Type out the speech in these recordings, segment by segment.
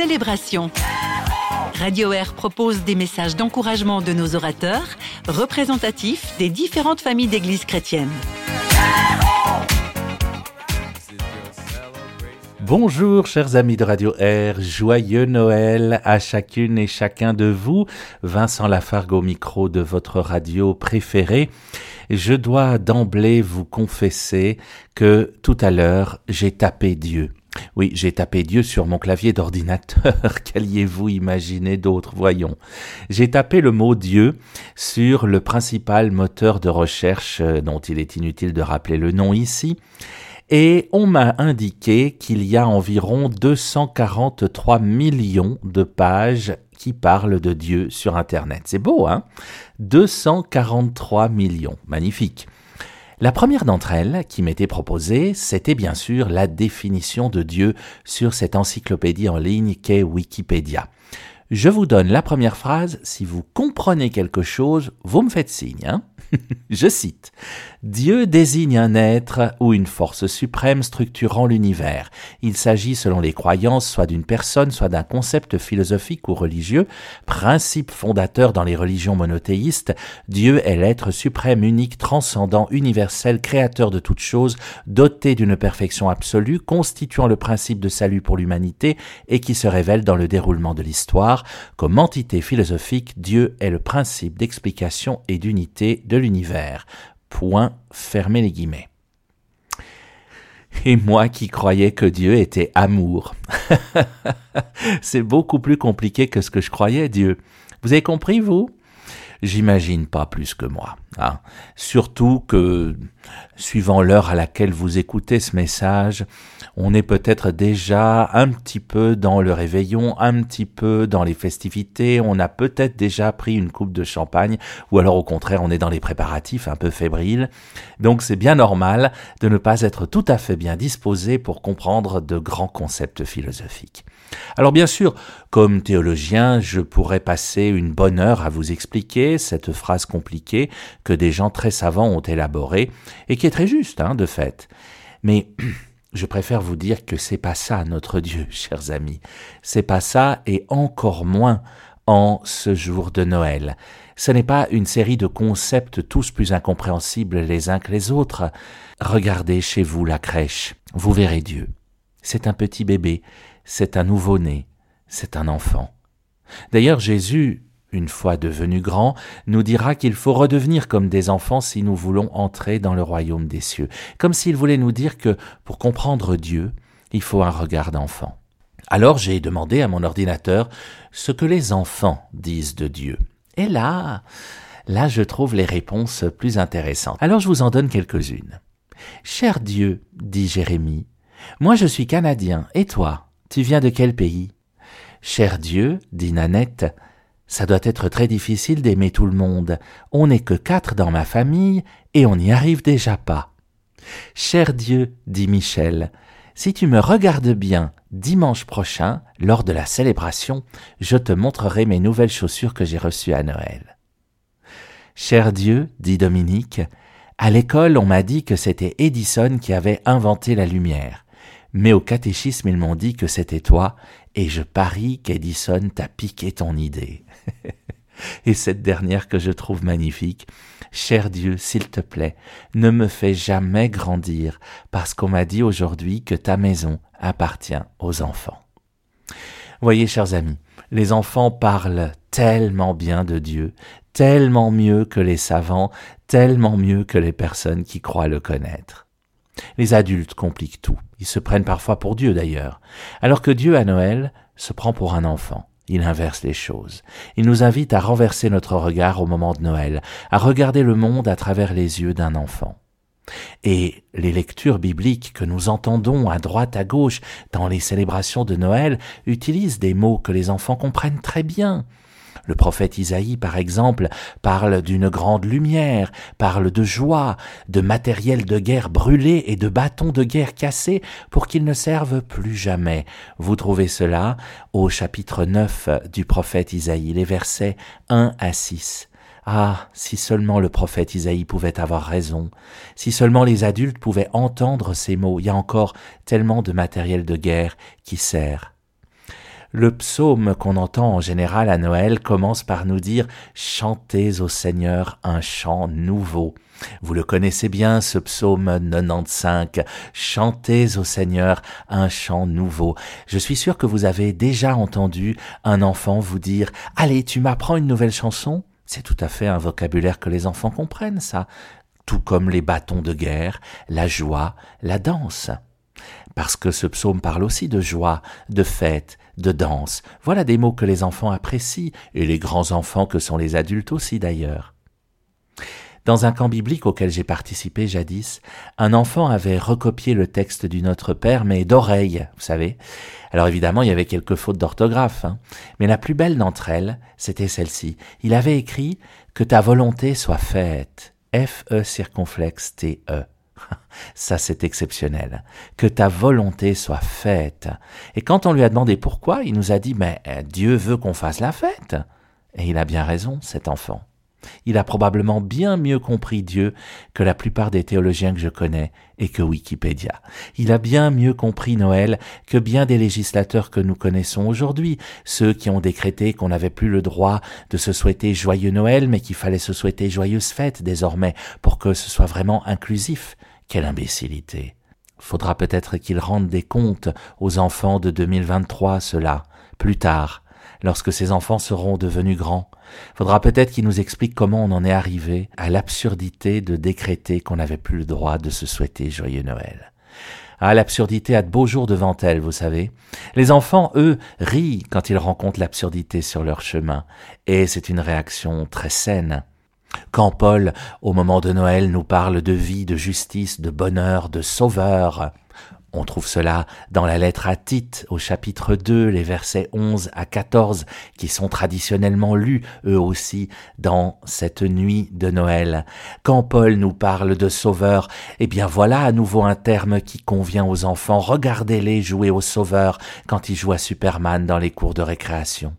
célébration. Radio Air propose des messages d'encouragement de nos orateurs, représentatifs des différentes familles d'églises chrétiennes. Bonjour chers amis de Radio Air, joyeux Noël à chacune et chacun de vous. Vincent Lafargue au micro de votre radio préférée. Je dois d'emblée vous confesser que tout à l'heure j'ai tapé Dieu. Oui, j'ai tapé Dieu sur mon clavier d'ordinateur. Qu'alliez-vous imaginer d'autre Voyons. J'ai tapé le mot Dieu sur le principal moteur de recherche euh, dont il est inutile de rappeler le nom ici. Et on m'a indiqué qu'il y a environ 243 millions de pages qui parlent de Dieu sur Internet. C'est beau, hein? 243 millions. Magnifique. La première d'entre elles qui m'était proposée, c'était bien sûr la définition de Dieu sur cette encyclopédie en ligne qu'est Wikipédia. Je vous donne la première phrase, si vous comprenez quelque chose, vous me faites signe. Hein Je cite. Dieu désigne un être ou une force suprême structurant l'univers. Il s'agit, selon les croyances, soit d'une personne, soit d'un concept philosophique ou religieux. Principe fondateur dans les religions monothéistes, Dieu est l'être suprême, unique, transcendant, universel, créateur de toutes choses, doté d'une perfection absolue, constituant le principe de salut pour l'humanité et qui se révèle dans le déroulement de l'histoire. Comme entité philosophique, Dieu est le principe d'explication et d'unité de l'univers. Point fermez les guillemets. Et moi qui croyais que Dieu était amour. C'est beaucoup plus compliqué que ce que je croyais, Dieu. Vous avez compris, vous? J'imagine pas plus que moi. Hein. Surtout que, suivant l'heure à laquelle vous écoutez ce message, on est peut-être déjà un petit peu dans le réveillon, un petit peu dans les festivités, on a peut-être déjà pris une coupe de champagne, ou alors au contraire on est dans les préparatifs un peu fébriles. Donc c'est bien normal de ne pas être tout à fait bien disposé pour comprendre de grands concepts philosophiques. Alors bien sûr, comme théologien, je pourrais passer une bonne heure à vous expliquer cette phrase compliquée que des gens très savants ont élaborée, et qui est très juste, hein, de fait. Mais je préfère vous dire que c'est pas ça notre Dieu, chers amis. C'est pas ça, et encore moins en ce jour de Noël. Ce n'est pas une série de concepts tous plus incompréhensibles les uns que les autres. Regardez chez vous la crèche, vous verrez Dieu. C'est un petit bébé, c'est un nouveau-né, c'est un enfant. D'ailleurs, Jésus, une fois devenu grand, nous dira qu'il faut redevenir comme des enfants si nous voulons entrer dans le royaume des cieux, comme s'il voulait nous dire que pour comprendre Dieu, il faut un regard d'enfant. Alors j'ai demandé à mon ordinateur ce que les enfants disent de Dieu. Et là, là je trouve les réponses plus intéressantes. Alors je vous en donne quelques-unes. Cher Dieu, dit Jérémie, moi je suis canadien, et toi? Tu viens de quel pays? Cher Dieu, dit Nanette, ça doit être très difficile d'aimer tout le monde. On n'est que quatre dans ma famille et on n'y arrive déjà pas. Cher Dieu, dit Michel, si tu me regardes bien dimanche prochain, lors de la célébration, je te montrerai mes nouvelles chaussures que j'ai reçues à Noël. Cher Dieu, dit Dominique, à l'école on m'a dit que c'était Edison qui avait inventé la lumière mais au catéchisme ils m'ont dit que c'était toi, et je parie qu'Edison t'a piqué ton idée. et cette dernière que je trouve magnifique, Cher Dieu, s'il te plaît, ne me fais jamais grandir, parce qu'on m'a dit aujourd'hui que ta maison appartient aux enfants. Voyez, chers amis, les enfants parlent tellement bien de Dieu, tellement mieux que les savants, tellement mieux que les personnes qui croient le connaître. Les adultes compliquent tout. Ils se prennent parfois pour Dieu d'ailleurs. Alors que Dieu à Noël se prend pour un enfant. Il inverse les choses. Il nous invite à renverser notre regard au moment de Noël, à regarder le monde à travers les yeux d'un enfant. Et les lectures bibliques que nous entendons à droite à gauche dans les célébrations de Noël utilisent des mots que les enfants comprennent très bien. Le prophète Isaïe, par exemple, parle d'une grande lumière, parle de joie, de matériel de guerre brûlé et de bâtons de guerre cassés pour qu'ils ne servent plus jamais. Vous trouvez cela au chapitre 9 du prophète Isaïe, les versets 1 à 6. Ah, si seulement le prophète Isaïe pouvait avoir raison, si seulement les adultes pouvaient entendre ces mots, il y a encore tellement de matériel de guerre qui sert Le psaume qu'on entend en général à Noël commence par nous dire Chantez au Seigneur un chant nouveau. Vous le connaissez bien, ce psaume 95. Chantez au Seigneur un chant nouveau. Je suis sûr que vous avez déjà entendu un enfant vous dire Allez, tu m'apprends une nouvelle chanson c'est tout à fait un vocabulaire que les enfants comprennent, ça, tout comme les bâtons de guerre, la joie, la danse. Parce que ce psaume parle aussi de joie, de fête, de danse. Voilà des mots que les enfants apprécient, et les grands enfants que sont les adultes aussi d'ailleurs. Dans un camp biblique auquel j'ai participé jadis, un enfant avait recopié le texte du Notre Père, mais d'oreille, vous savez. Alors évidemment, il y avait quelques fautes d'orthographe, hein. mais la plus belle d'entre elles, c'était celle-ci. Il avait écrit Que ta volonté soit faite. F-E circonflexe T-E. Ça, c'est exceptionnel. Que ta volonté soit faite. Et quand on lui a demandé pourquoi, il nous a dit, mais Dieu veut qu'on fasse la fête. Et il a bien raison, cet enfant. Il a probablement bien mieux compris Dieu que la plupart des théologiens que je connais et que Wikipédia. Il a bien mieux compris Noël que bien des législateurs que nous connaissons aujourd'hui, ceux qui ont décrété qu'on n'avait plus le droit de se souhaiter joyeux Noël, mais qu'il fallait se souhaiter joyeuse fête désormais pour que ce soit vraiment inclusif. Quelle imbécilité. Faudra peut-être qu'ils rendent des comptes aux enfants de 2023, cela, plus tard, lorsque ces enfants seront devenus grands. Faudra peut-être qu'il nous explique comment on en est arrivé à l'absurdité de décréter qu'on n'avait plus le droit de se souhaiter joyeux Noël. Ah, l'absurdité a de beaux jours devant elle, vous savez. Les enfants, eux, rient quand ils rencontrent l'absurdité sur leur chemin, et c'est une réaction très saine. Quand Paul, au moment de Noël, nous parle de vie, de justice, de bonheur, de sauveur, on trouve cela dans la lettre à Tite au chapitre 2, les versets 11 à 14, qui sont traditionnellement lus eux aussi dans cette nuit de Noël. Quand Paul nous parle de sauveur, eh bien voilà à nouveau un terme qui convient aux enfants. Regardez-les jouer au sauveur quand ils jouent à Superman dans les cours de récréation.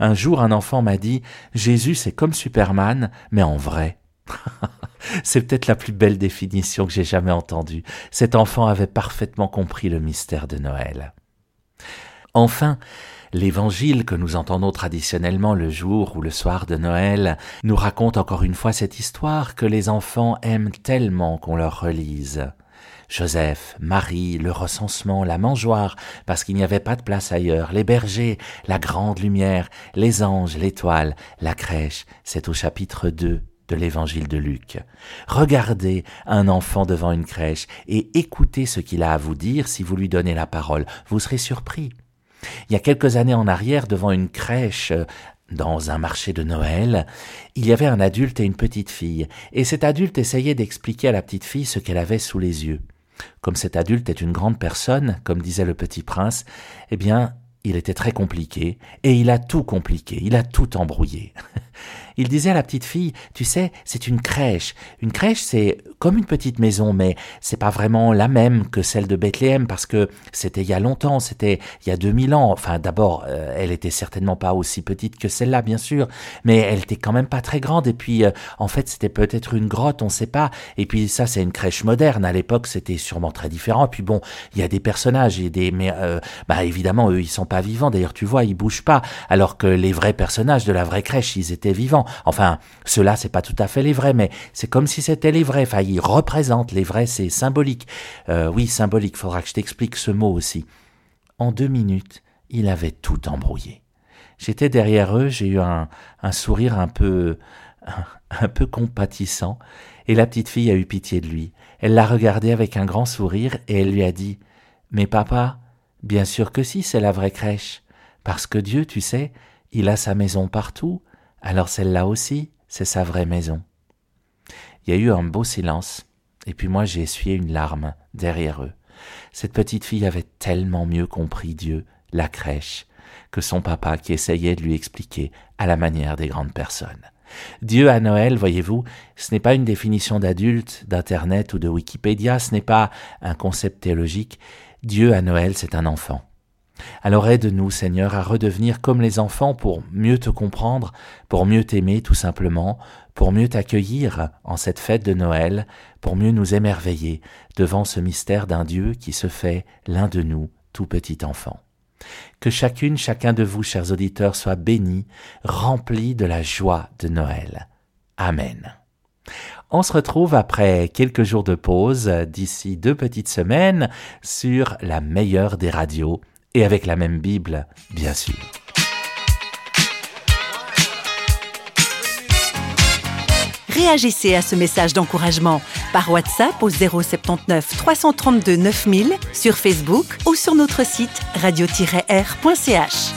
Un jour un enfant m'a dit Jésus c'est comme Superman, mais en vrai. C'est peut-être la plus belle définition que j'ai jamais entendue. Cet enfant avait parfaitement compris le mystère de Noël. Enfin, L'évangile que nous entendons traditionnellement le jour ou le soir de Noël nous raconte encore une fois cette histoire que les enfants aiment tellement qu'on leur relise. Joseph, Marie, le recensement, la mangeoire, parce qu'il n'y avait pas de place ailleurs, les bergers, la grande lumière, les anges, l'étoile, la crèche, c'est au chapitre 2 de l'évangile de Luc. Regardez un enfant devant une crèche et écoutez ce qu'il a à vous dire si vous lui donnez la parole. Vous serez surpris. Il y a quelques années en arrière, devant une crèche, dans un marché de Noël, il y avait un adulte et une petite fille, et cet adulte essayait d'expliquer à la petite fille ce qu'elle avait sous les yeux. Comme cet adulte est une grande personne, comme disait le petit prince, eh bien, il était très compliqué, et il a tout compliqué, il a tout embrouillé. Il disait à la petite fille, tu sais, c'est une crèche. Une crèche, c'est comme une petite maison, mais c'est pas vraiment la même que celle de Bethléem parce que c'était il y a longtemps, c'était il y a 2000 ans. Enfin, d'abord, euh, elle était certainement pas aussi petite que celle-là, bien sûr, mais elle était quand même pas très grande. Et puis, euh, en fait, c'était peut-être une grotte, on sait pas. Et puis, ça, c'est une crèche moderne. À l'époque, c'était sûrement très différent. Et puis bon, il y a des personnages et des, mais euh, bah évidemment, eux, ils sont pas vivants. D'ailleurs, tu vois, ils bougent pas, alors que les vrais personnages de la vraie crèche, ils étaient vivants. Enfin, cela, c'est pas tout à fait les vrais, mais c'est comme si c'était les vrais. Enfin, ils représentent les vrais, c'est symbolique. Euh, oui, symbolique, faudra que je t'explique ce mot aussi. En deux minutes, il avait tout embrouillé. J'étais derrière eux, j'ai eu un, sourire un peu, un, peu compatissant, et la petite fille a eu pitié de lui. Elle l'a regardé avec un grand sourire et elle lui a dit Mais papa, bien sûr que si, c'est la vraie crèche. Parce que Dieu, tu sais, il a sa maison partout, alors celle-là aussi, c'est sa vraie maison. Il y a eu un beau silence, et puis moi j'ai essuyé une larme derrière eux. Cette petite fille avait tellement mieux compris Dieu, la crèche, que son papa qui essayait de lui expliquer à la manière des grandes personnes. Dieu à Noël, voyez-vous, ce n'est pas une définition d'adulte, d'Internet ou de Wikipédia, ce n'est pas un concept théologique. Dieu à Noël, c'est un enfant. Alors aide-nous, Seigneur, à redevenir comme les enfants pour mieux te comprendre, pour mieux t'aimer tout simplement, pour mieux t'accueillir en cette fête de Noël, pour mieux nous émerveiller devant ce mystère d'un Dieu qui se fait l'un de nous, tout petit enfant. Que chacune, chacun de vous, chers auditeurs, soit béni, rempli de la joie de Noël. Amen. On se retrouve après quelques jours de pause, d'ici deux petites semaines, sur la meilleure des radios, et avec la même Bible, bien sûr. Réagissez à ce message d'encouragement par WhatsApp au 079 332 9000, sur Facebook ou sur notre site radio-r.ch.